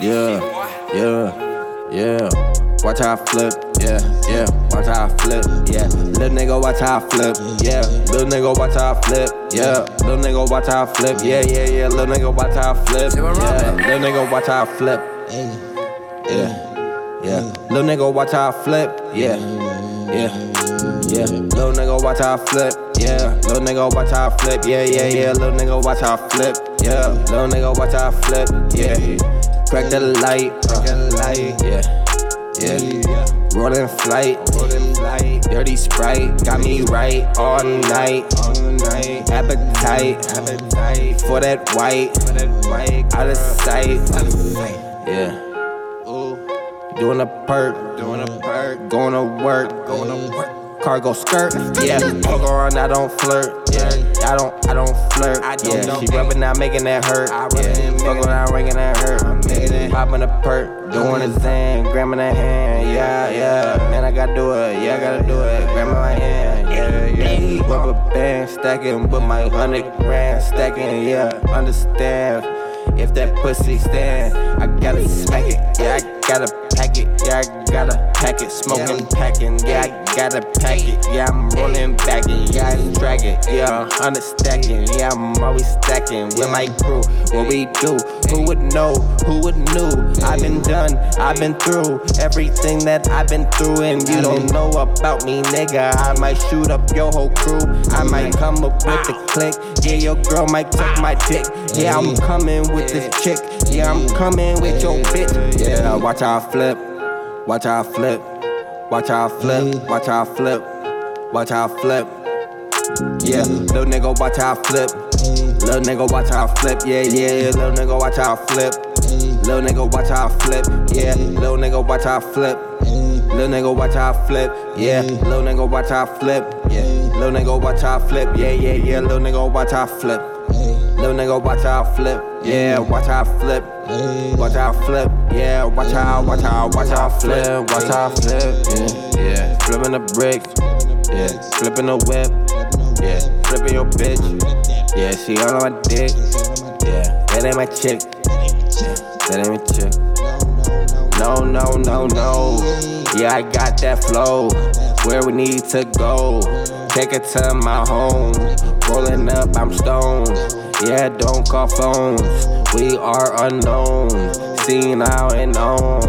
Yeah, yeah, yeah. Watch how I flip, yeah, yeah. Watch how I flip, yeah. Little nigga, watch how I flip, yeah. Little nigga, watch how I flip, yeah. Little nigga, watch how I flip, yeah, yeah, yeah. Little nigga, watch how I flip, yeah. Little nigga, watch how I flip, yeah, yeah. Little nigga, watch how I flip, yeah, yeah, yeah. Little nigga, watch how I flip, yeah. Little nigga, watch how I flip, yeah, yeah, yeah. Little nigga, watch how I flip, yeah. Little nigga, watch how I flip, yeah. Crack the light, crack the light, yeah, yeah. Rolling flight, rolling flight. Dirty sprite, got me right all night, all night. Appetite, appetite for that white, for that white. Out of sight, out of sight. Yeah. Doing a perk, doing a perk. Going to work, going to work cargo skirt. Yeah, fuck around, I don't flirt. Yeah, I don't, I don't flirt. Yeah, she rubbing out, making that hurt. Yeah, fuck around, ringing that hurt. I'm making it. Popping a perk, doing a thing, grabbing a hand. Yeah, yeah, man, I gotta do it. Yeah, I gotta do it. Grabbing my hand. Yeah, yeah. Rubber band stacking with my hundred grand stacking. Yeah, understand. If that pussy stand, I gotta smack it. Yeah, I gotta pack it. Yeah, I gotta pack it. Smoking, packing. Yeah, I gotta pack it. Yeah, I'm rolling back it. Yeah, I'm dragging. Yeah, I'm stacking. Yeah, I'm always stacking with my crew. What we do, who would know? Who would knew? I've been done. I've been through everything that I've been through, and you don't know about me, nigga. I might shoot up your whole crew. I might come up with the click. Yeah, your girl might tuck my dick. Yeah, I'm coming with this chick. Yeah, I'm coming with your bitch. Yeah, watch how I flip. Watch how I flip. Watch how I flip. Watch how I flip. Watch how I flip. Yeah, little nigga, watch how I flip. Little nigga, watch how I flip. Yeah, yeah, little nigga, watch how I flip. Little nigga, watch how I flip. Yeah, little nigga, watch how I flip. Little nigga, watch how I flip. Yeah, little nigga, watch how I flip. Yeah, little nigga, watch how I flip. Yeah, yeah, yeah, little nigga, watch how I flip. Little nigga, watch how I flip. Yeah, watch how I flip. Watch how I flip. Yeah, watch how, watch how, watch how I flip. Watch how I flip. Yeah, yeah. Flipping the bricks. Yeah, flipping the whip. Yeah, flipping your bitch. Yeah, she all on my dick. Yeah, that ain't my chick. Yeah, that ain't my chick. No, no, no, no. Yeah, I got that flow. Where we need to go. Take it to my home. Rolling up, I'm stoned. Yeah, don't call phones. We are unknown. Seen out and on.